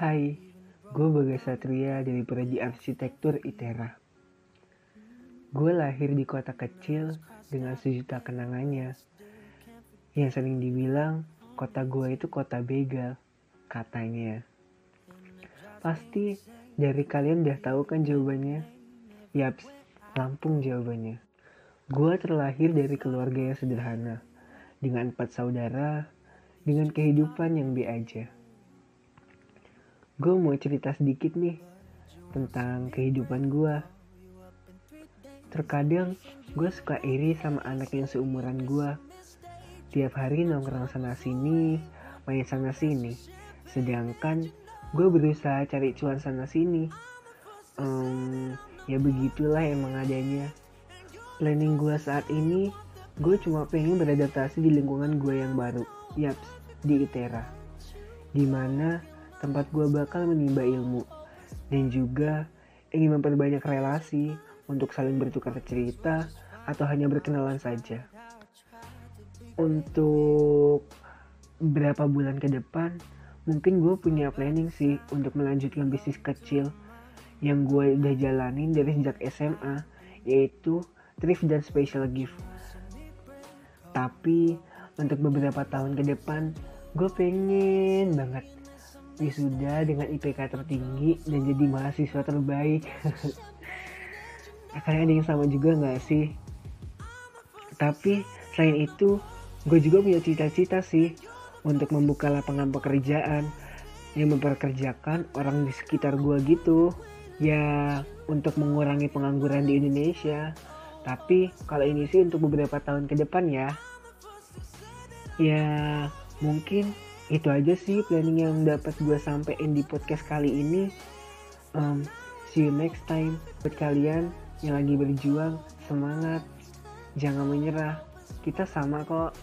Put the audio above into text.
Hai, gue Bagas Satria dari Prodi Arsitektur ITERA. Gue lahir di kota kecil dengan sejuta kenangannya. Yang sering dibilang kota gue itu kota begal, katanya. Pasti dari kalian udah tahu kan jawabannya? Yaps, Lampung jawabannya. Gue terlahir dari keluarga yang sederhana, dengan empat saudara, dengan kehidupan yang bi aja gue mau cerita sedikit nih tentang kehidupan gue. Terkadang gue suka iri sama anak yang seumuran gue. Tiap hari nongkrong sana sini, main sana sini. Sedangkan gue berusaha cari cuan sana sini. Um, ya begitulah emang adanya. Planning gue saat ini, gue cuma pengen beradaptasi di lingkungan gue yang baru. Yaps, di ITERA. Di mana tempat gue bakal menimba ilmu dan juga ingin memperbanyak relasi untuk saling bertukar cerita atau hanya berkenalan saja. Untuk berapa bulan ke depan, mungkin gue punya planning sih untuk melanjutkan bisnis kecil yang gue udah jalanin dari sejak SMA, yaitu thrift dan special gift. Tapi untuk beberapa tahun ke depan, gue pengen banget wisuda dengan IPK tertinggi dan jadi mahasiswa terbaik. Akan ada yang sama juga nggak sih? Tapi selain itu gue juga punya cita-cita sih untuk membuka lapangan pekerjaan yang memperkerjakan orang di sekitar gue gitu. Ya untuk mengurangi pengangguran di Indonesia. Tapi kalau ini sih untuk beberapa tahun ke depan ya. Ya mungkin itu aja sih planning yang dapat gue sampein di podcast kali ini. Um, see you next time buat kalian yang lagi berjuang semangat jangan menyerah. Kita sama kok